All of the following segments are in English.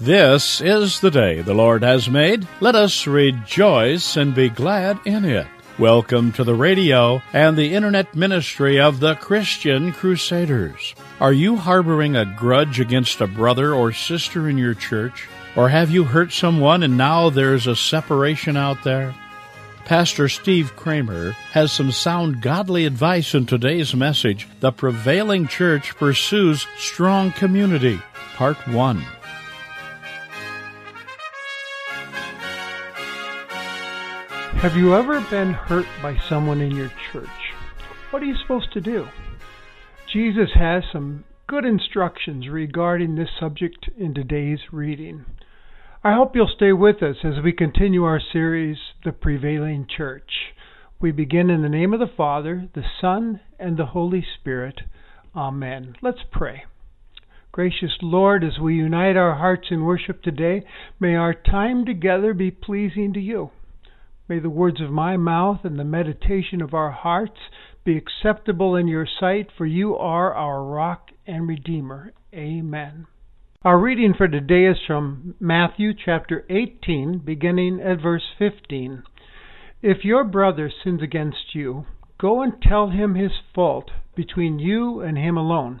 This is the day the Lord has made. Let us rejoice and be glad in it. Welcome to the radio and the internet ministry of the Christian Crusaders. Are you harboring a grudge against a brother or sister in your church? Or have you hurt someone and now there's a separation out there? Pastor Steve Kramer has some sound godly advice in today's message. The prevailing church pursues strong community. Part 1. Have you ever been hurt by someone in your church? What are you supposed to do? Jesus has some good instructions regarding this subject in today's reading. I hope you'll stay with us as we continue our series, The Prevailing Church. We begin in the name of the Father, the Son, and the Holy Spirit. Amen. Let's pray. Gracious Lord, as we unite our hearts in worship today, may our time together be pleasing to you. May the words of my mouth and the meditation of our hearts be acceptable in your sight, for you are our rock and redeemer. Amen. Our reading for today is from Matthew chapter 18, beginning at verse 15. If your brother sins against you, go and tell him his fault between you and him alone.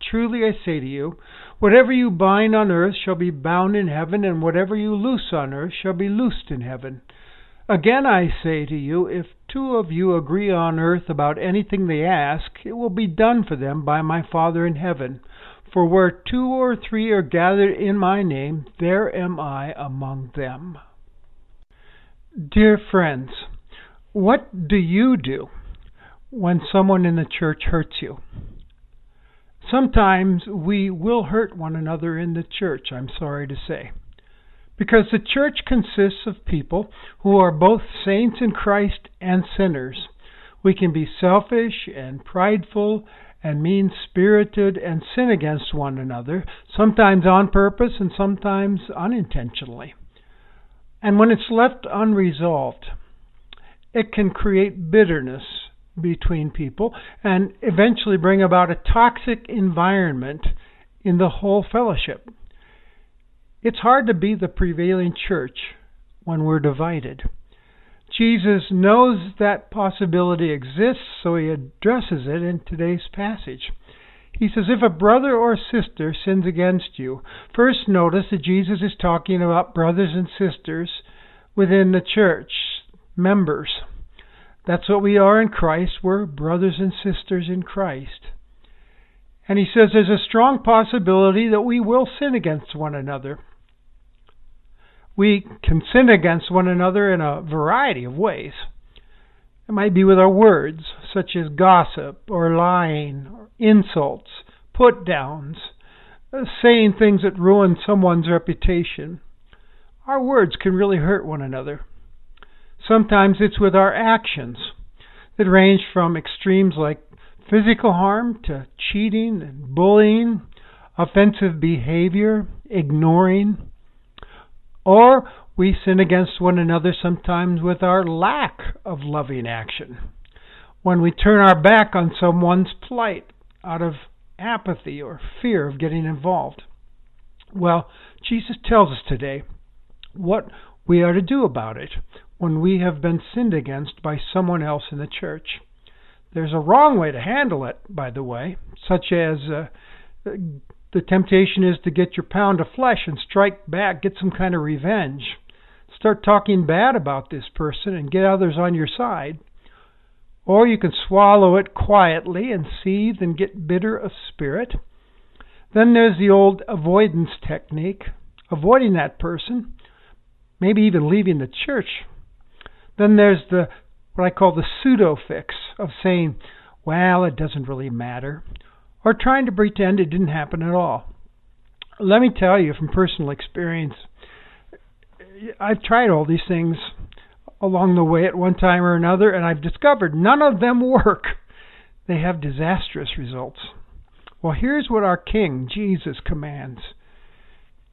Truly I say to you, whatever you bind on earth shall be bound in heaven, and whatever you loose on earth shall be loosed in heaven. Again I say to you, if two of you agree on earth about anything they ask, it will be done for them by my Father in heaven. For where two or three are gathered in my name, there am I among them. Dear friends, what do you do when someone in the church hurts you? Sometimes we will hurt one another in the church, I'm sorry to say. Because the church consists of people who are both saints in Christ and sinners. We can be selfish and prideful and mean spirited and sin against one another, sometimes on purpose and sometimes unintentionally. And when it's left unresolved, it can create bitterness between people and eventually bring about a toxic environment in the whole fellowship. It's hard to be the prevailing church when we're divided. Jesus knows that possibility exists, so he addresses it in today's passage. He says, If a brother or sister sins against you, first notice that Jesus is talking about brothers and sisters within the church, members. That's what we are in Christ. We're brothers and sisters in Christ. And he says there's a strong possibility that we will sin against one another. We can sin against one another in a variety of ways. It might be with our words, such as gossip or lying, or insults, put downs, uh, saying things that ruin someone's reputation. Our words can really hurt one another. Sometimes it's with our actions that range from extremes like physical harm to cheating and bullying, offensive behavior, ignoring. Or we sin against one another sometimes with our lack of loving action. When we turn our back on someone's plight out of apathy or fear of getting involved. Well, Jesus tells us today what we are to do about it when we have been sinned against by someone else in the church. There's a wrong way to handle it, by the way, such as uh, the temptation is to get your pound of flesh and strike back, get some kind of revenge. Start talking bad about this person and get others on your side. Or you can swallow it quietly and seethe and get bitter of spirit. Then there's the old avoidance technique, avoiding that person, maybe even leaving the church then there's the what I call the pseudo fix of saying, well, it doesn't really matter, or trying to pretend it didn't happen at all. Let me tell you from personal experience, I've tried all these things along the way at one time or another, and I've discovered none of them work. They have disastrous results. Well, here's what our King, Jesus, commands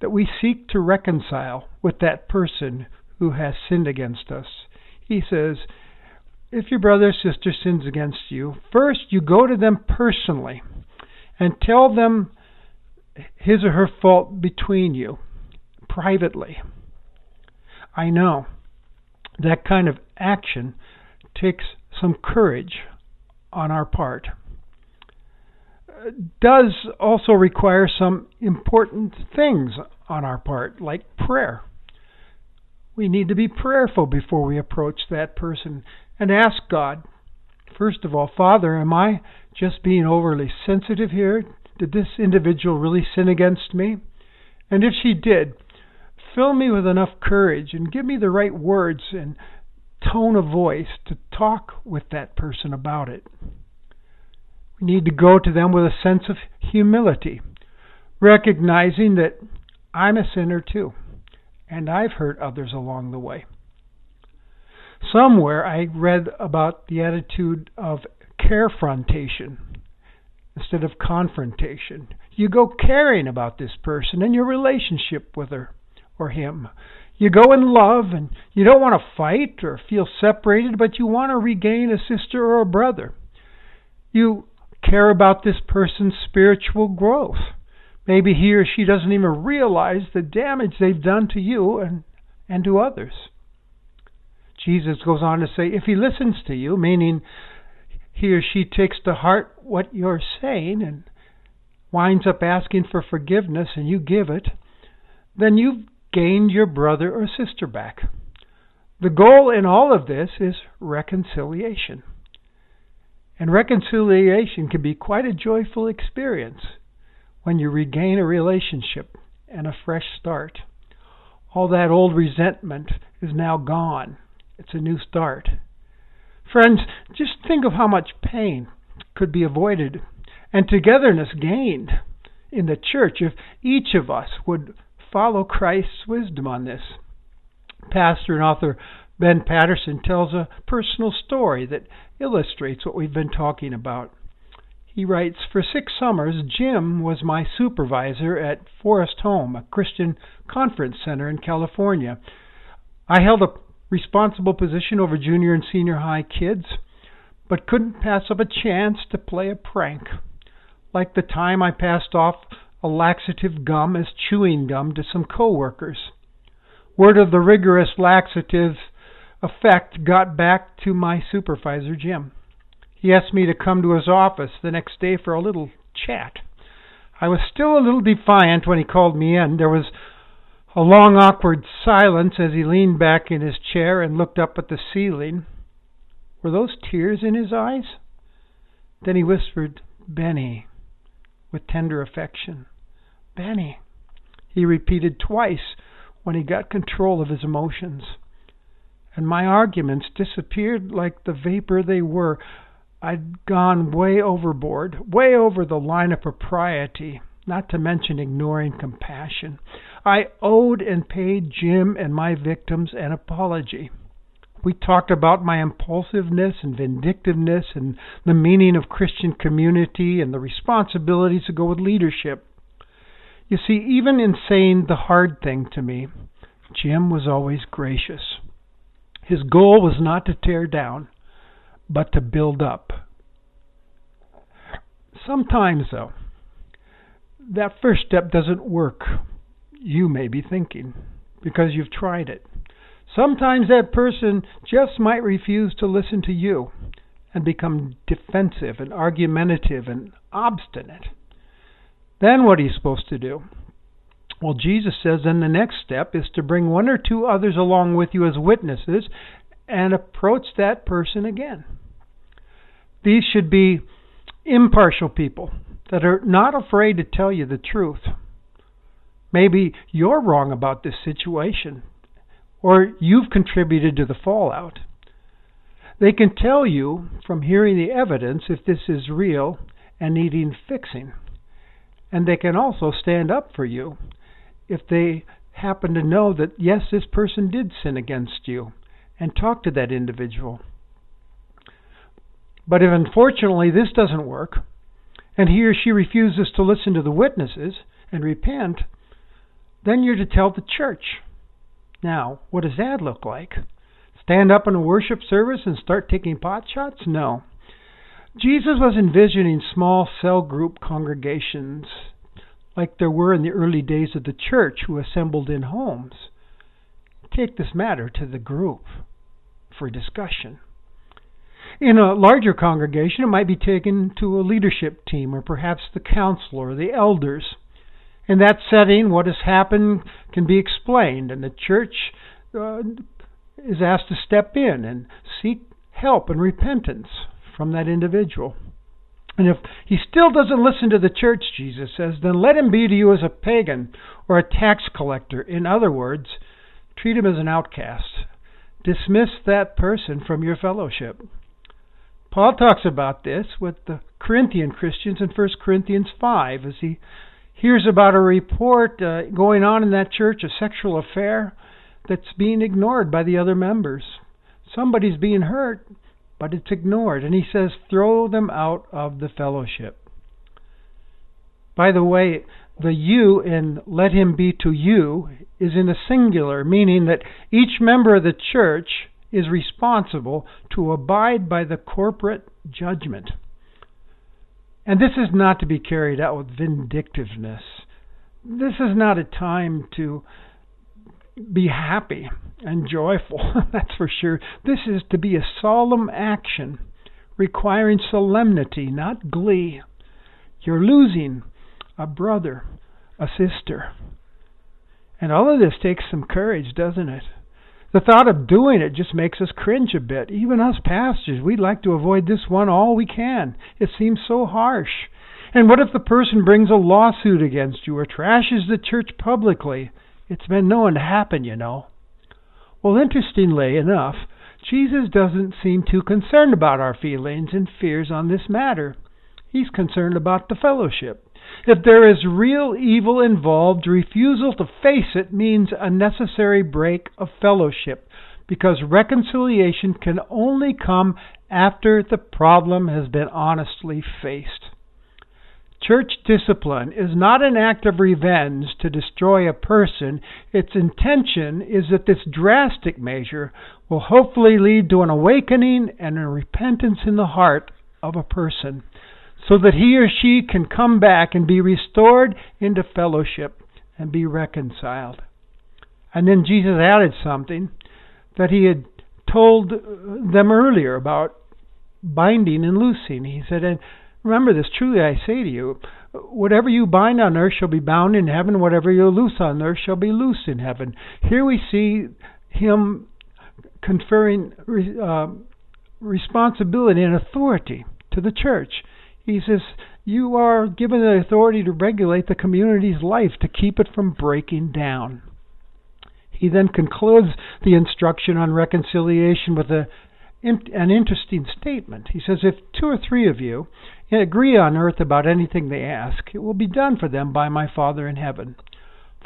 that we seek to reconcile with that person who has sinned against us. He says, if your brother or sister sins against you, first you go to them personally and tell them his or her fault between you privately. I know that kind of action takes some courage on our part. Does also require some important things on our part, like prayer. We need to be prayerful before we approach that person and ask God, first of all, Father, am I just being overly sensitive here? Did this individual really sin against me? And if she did, fill me with enough courage and give me the right words and tone of voice to talk with that person about it. We need to go to them with a sense of humility, recognizing that I'm a sinner too, and I've hurt others along the way. Somewhere I read about the attitude of carefrontation instead of confrontation. You go caring about this person and your relationship with her or him. You go in love and you don't want to fight or feel separated, but you want to regain a sister or a brother. You care about this person's spiritual growth. Maybe he or she doesn't even realize the damage they've done to you and, and to others. Jesus goes on to say, if he listens to you, meaning he or she takes to heart what you're saying and winds up asking for forgiveness and you give it, then you've gained your brother or sister back. The goal in all of this is reconciliation. And reconciliation can be quite a joyful experience when you regain a relationship and a fresh start. All that old resentment is now gone. It's a new start. Friends, just think of how much pain could be avoided and togetherness gained in the church if each of us would follow Christ's wisdom on this. Pastor and author Ben Patterson tells a personal story that illustrates what we've been talking about. He writes For six summers, Jim was my supervisor at Forest Home, a Christian conference center in California. I held a responsible position over junior and senior high kids, but couldn't pass up a chance to play a prank. Like the time I passed off a laxative gum as chewing gum to some coworkers. Word of the rigorous laxative effect got back to my supervisor, Jim. He asked me to come to his office the next day for a little chat. I was still a little defiant when he called me in. There was a long, awkward silence as he leaned back in his chair and looked up at the ceiling. Were those tears in his eyes? Then he whispered, Benny, with tender affection. Benny, he repeated twice when he got control of his emotions. And my arguments disappeared like the vapor they were. I'd gone way overboard, way over the line of propriety, not to mention ignoring compassion. I owed and paid Jim and my victims an apology. We talked about my impulsiveness and vindictiveness and the meaning of Christian community and the responsibilities that go with leadership. You see, even in saying the hard thing to me, Jim was always gracious. His goal was not to tear down, but to build up. Sometimes, though, that first step doesn't work, you may be thinking, because you've tried it. Sometimes that person just might refuse to listen to you and become defensive and argumentative and obstinate. Then what are you supposed to do? Well, Jesus says then the next step is to bring one or two others along with you as witnesses and approach that person again. These should be impartial people that are not afraid to tell you the truth. Maybe you're wrong about this situation, or you've contributed to the fallout. They can tell you from hearing the evidence if this is real and needing fixing. And they can also stand up for you if they happen to know that, yes, this person did sin against you and talk to that individual. But if unfortunately this doesn't work, and he or she refuses to listen to the witnesses and repent, then you're to tell the church. Now, what does that look like? Stand up in a worship service and start taking pot shots? No. Jesus was envisioning small cell group congregations like there were in the early days of the church who assembled in homes. Take this matter to the group for discussion. In a larger congregation, it might be taken to a leadership team or perhaps the council or the elders. In that setting, what has happened can be explained, and the church uh, is asked to step in and seek help and repentance from that individual. And if he still doesn't listen to the church, Jesus says, then let him be to you as a pagan or a tax collector. In other words, treat him as an outcast. Dismiss that person from your fellowship. Paul talks about this with the Corinthian Christians in 1 Corinthians 5 as he hears about a report uh, going on in that church, a sexual affair that's being ignored by the other members. Somebody's being hurt, but it's ignored. And he says, throw them out of the fellowship. By the way, the you in let him be to you is in the singular, meaning that each member of the church is responsible to abide by the corporate judgment. And this is not to be carried out with vindictiveness. This is not a time to be happy and joyful, that's for sure. This is to be a solemn action requiring solemnity, not glee. You're losing a brother, a sister. And all of this takes some courage, doesn't it? The thought of doing it just makes us cringe a bit. Even us pastors, we'd like to avoid this one all we can. It seems so harsh. And what if the person brings a lawsuit against you or trashes the church publicly? It's been known to happen, you know. Well, interestingly enough, Jesus doesn't seem too concerned about our feelings and fears on this matter. He's concerned about the fellowship. If there is real evil involved, refusal to face it means a necessary break of fellowship because reconciliation can only come after the problem has been honestly faced. Church discipline is not an act of revenge to destroy a person. Its intention is that this drastic measure will hopefully lead to an awakening and a repentance in the heart of a person so that he or she can come back and be restored into fellowship and be reconciled. And then Jesus added something that he had told them earlier about binding and loosing. He said, and remember this, truly I say to you, whatever you bind on earth shall be bound in heaven, whatever you loose on earth shall be loosed in heaven. Here we see him conferring uh, responsibility and authority to the church. He says, You are given the authority to regulate the community's life, to keep it from breaking down. He then concludes the instruction on reconciliation with a, an interesting statement. He says, If two or three of you agree on earth about anything they ask, it will be done for them by my Father in heaven.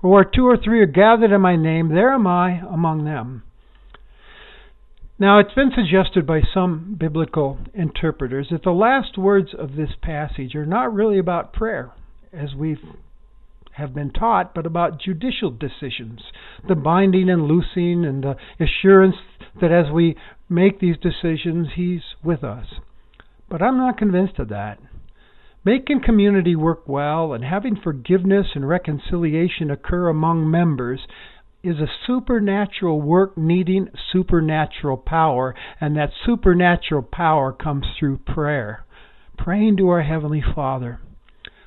For where two or three are gathered in my name, there am I among them. Now, it's been suggested by some biblical interpreters that the last words of this passage are not really about prayer, as we have been taught, but about judicial decisions, the binding and loosing, and the assurance that as we make these decisions, He's with us. But I'm not convinced of that. Making community work well and having forgiveness and reconciliation occur among members is a supernatural work needing supernatural power, and that supernatural power comes through prayer. Praying to our Heavenly Father.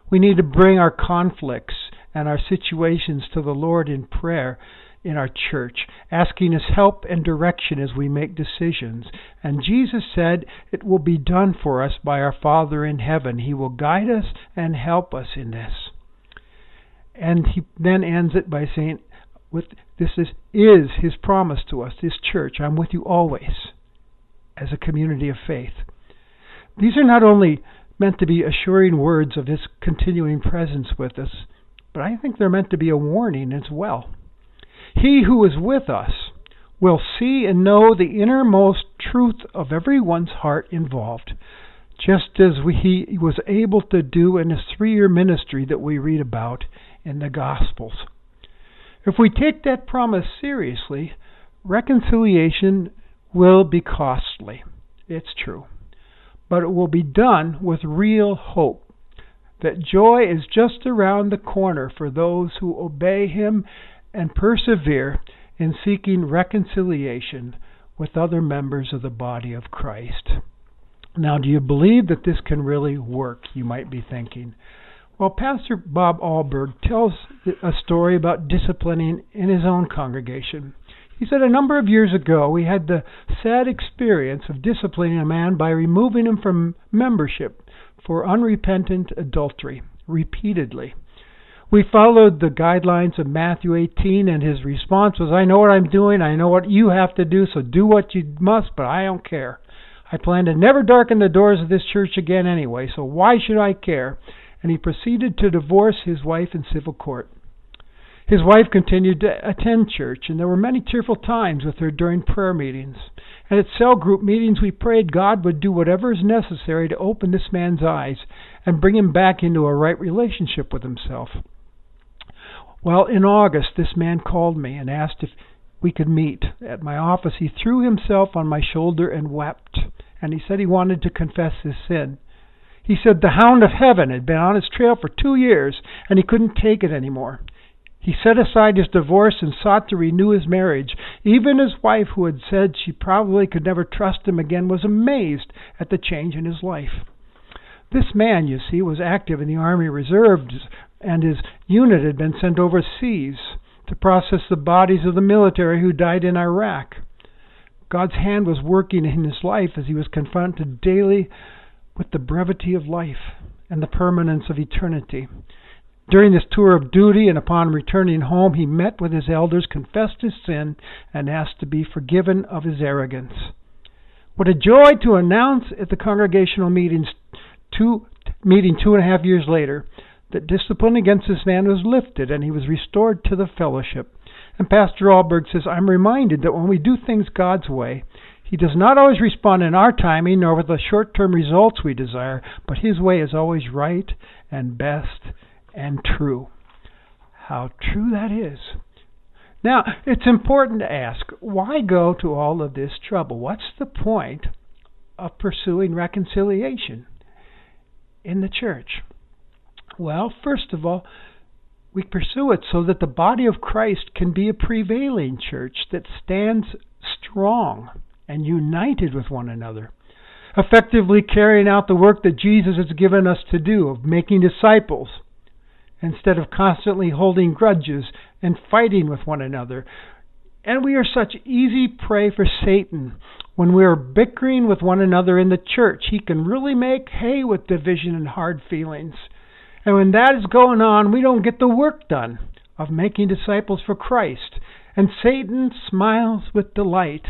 We need to bring our conflicts and our situations to the Lord in prayer in our church, asking His help and direction as we make decisions. And Jesus said, It will be done for us by our Father in heaven. He will guide us and help us in this. And he then ends it by saying, with this is is his promise to us, this church. I'm with you always as a community of faith. These are not only meant to be assuring words of his continuing presence with us, but I think they're meant to be a warning as well. He who is with us will see and know the innermost truth of everyone's heart involved, just as we, he was able to do in his three year ministry that we read about in the Gospels. If we take that promise seriously, reconciliation will be costly. It's true. But it will be done with real hope that joy is just around the corner for those who obey Him and persevere in seeking reconciliation with other members of the body of Christ. Now, do you believe that this can really work? You might be thinking. Well, Pastor Bob Alberg tells a story about disciplining in his own congregation. He said a number of years ago we had the sad experience of disciplining a man by removing him from membership for unrepentant adultery repeatedly. We followed the guidelines of Matthew 18, and his response was, I know what I'm doing. I know what you have to do, so do what you must, but I don't care. I plan to never darken the doors of this church again anyway, so why should I care? And he proceeded to divorce his wife in civil court. His wife continued to attend church, and there were many tearful times with her during prayer meetings. And at cell group meetings, we prayed God would do whatever is necessary to open this man's eyes and bring him back into a right relationship with himself. Well, in August, this man called me and asked if we could meet. At my office, he threw himself on my shoulder and wept, and he said he wanted to confess his sin. He said the hound of heaven had been on his trail for two years, and he couldn't take it anymore. He set aside his divorce and sought to renew his marriage. Even his wife, who had said she probably could never trust him again, was amazed at the change in his life. This man, you see, was active in the Army Reserves, and his unit had been sent overseas to process the bodies of the military who died in Iraq. God's hand was working in his life as he was confronted daily with the brevity of life and the permanence of eternity. During this tour of duty and upon returning home, he met with his elders, confessed his sin, and asked to be forgiven of his arrogance. What a joy to announce at the congregational meetings two, meeting two and a half years later that discipline against this man was lifted and he was restored to the fellowship. And Pastor Alberg says, I'm reminded that when we do things God's way, He does not always respond in our timing nor with the short term results we desire, but His way is always right and best and true. How true that is. Now, it's important to ask why go to all of this trouble? What's the point of pursuing reconciliation in the church? Well, first of all, we pursue it so that the body of Christ can be a prevailing church that stands strong and united with one another, effectively carrying out the work that Jesus has given us to do of making disciples instead of constantly holding grudges and fighting with one another. And we are such easy prey for Satan. When we are bickering with one another in the church, he can really make hay with division and hard feelings. And when that is going on, we don't get the work done of making disciples for Christ. And Satan smiles with delight.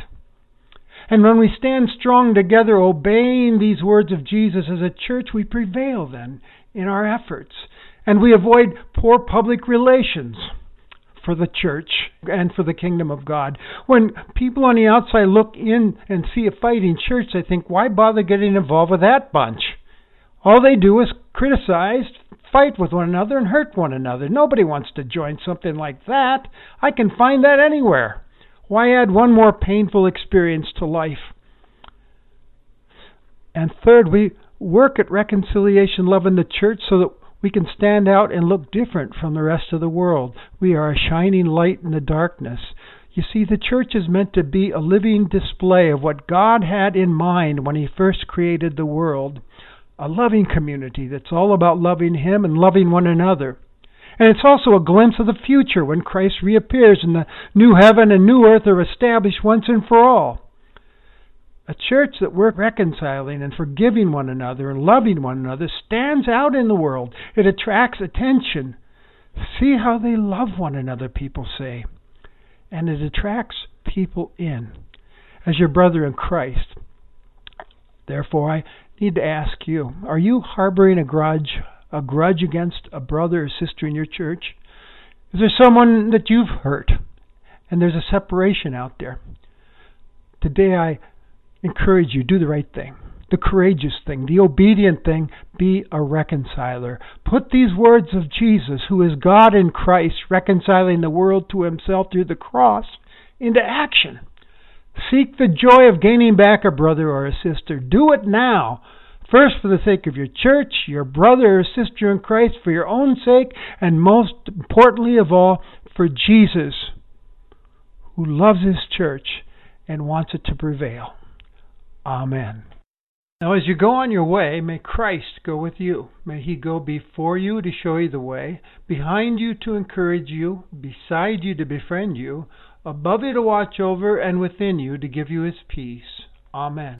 And when we stand strong together, obeying these words of Jesus as a church, we prevail then in our efforts and we avoid poor public relations for the church and for the kingdom of God. When people on the outside look in and see a fighting church, they think, why bother getting involved with that bunch? All they do is criticize, fight with one another, and hurt one another. Nobody wants to join something like that. I can find that anywhere. Why add one more painful experience to life? And third, we work at reconciliation love in the church so that we can stand out and look different from the rest of the world. We are a shining light in the darkness. You see, the church is meant to be a living display of what God had in mind when He first created the world a loving community that's all about loving Him and loving one another. And it's also a glimpse of the future when Christ reappears and the new heaven and new earth are established once and for all. A church that we're reconciling and forgiving one another and loving one another stands out in the world. It attracts attention. See how they love one another, people say. And it attracts people in as your brother in Christ. Therefore, I need to ask you are you harboring a grudge, a grudge against a brother or sister in your church? Is there someone that you've hurt and there's a separation out there? Today I encourage you do the right thing, the courageous thing, the obedient thing. Be a reconciler. Put these words of Jesus, who is God in Christ, reconciling the world to himself through the cross, into action. Seek the joy of gaining back a brother or a sister. Do it now. First, for the sake of your church, your brother or sister in Christ, for your own sake, and most importantly of all, for Jesus, who loves his church and wants it to prevail. Amen. Now, as you go on your way, may Christ go with you. May he go before you to show you the way, behind you to encourage you, beside you to befriend you, above you to watch over, and within you to give you his peace. Amen.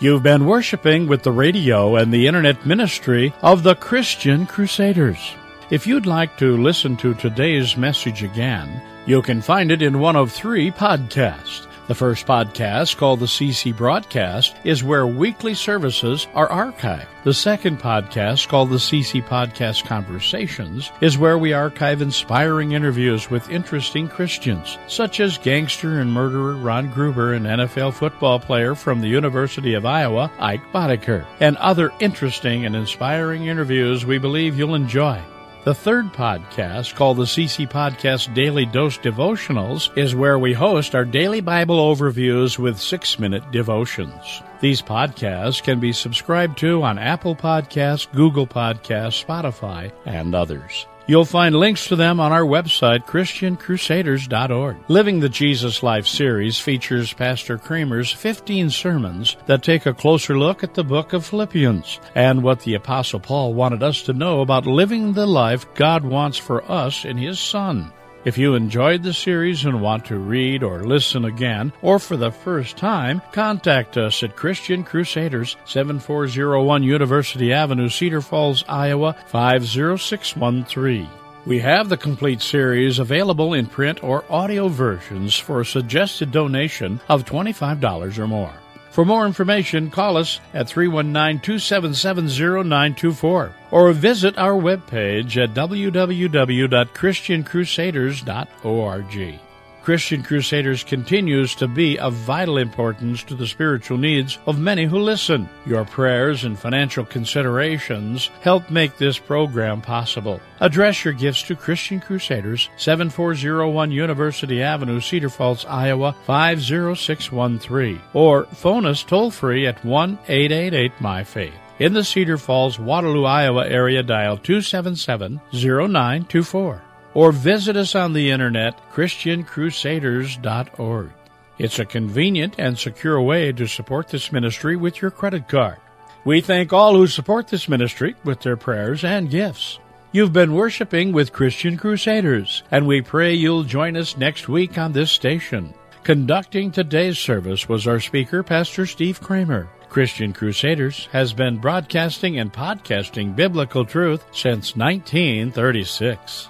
You've been worshiping with the radio and the internet ministry of the Christian Crusaders. If you'd like to listen to today's message again, you can find it in one of three podcasts. The first podcast, called the CC Broadcast, is where weekly services are archived. The second podcast, called the CC Podcast Conversations, is where we archive inspiring interviews with interesting Christians, such as gangster and murderer Ron Gruber and NFL football player from the University of Iowa, Ike Boddicker, and other interesting and inspiring interviews we believe you'll enjoy. The third podcast, called the CC Podcast Daily Dose Devotionals, is where we host our daily Bible overviews with six minute devotions. These podcasts can be subscribed to on Apple Podcasts, Google Podcasts, Spotify, and others. You'll find links to them on our website, ChristianCrusaders.org. Living the Jesus Life series features Pastor Kramer's 15 sermons that take a closer look at the book of Philippians and what the Apostle Paul wanted us to know about living the life God wants for us in His Son. If you enjoyed the series and want to read or listen again, or for the first time, contact us at Christian Crusaders, 7401 University Avenue, Cedar Falls, Iowa, 50613. We have the complete series available in print or audio versions for a suggested donation of $25 or more. For more information, call us at 319 277 0924 or visit our webpage at www.christiancrusaders.org. Christian Crusaders continues to be of vital importance to the spiritual needs of many who listen. Your prayers and financial considerations help make this program possible. Address your gifts to Christian Crusaders, 7401 University Avenue, Cedar Falls, Iowa 50613, or phone us toll free at 1 888 My Faith. In the Cedar Falls, Waterloo, Iowa area, dial 277 0924 or visit us on the internet, ChristianCrusaders.org. It's a convenient and secure way to support this ministry with your credit card. We thank all who support this ministry with their prayers and gifts. You've been worshiping with Christian Crusaders, and we pray you'll join us next week on this station. Conducting today's service was our speaker, Pastor Steve Kramer. Christian Crusaders has been broadcasting and podcasting biblical truth since 1936.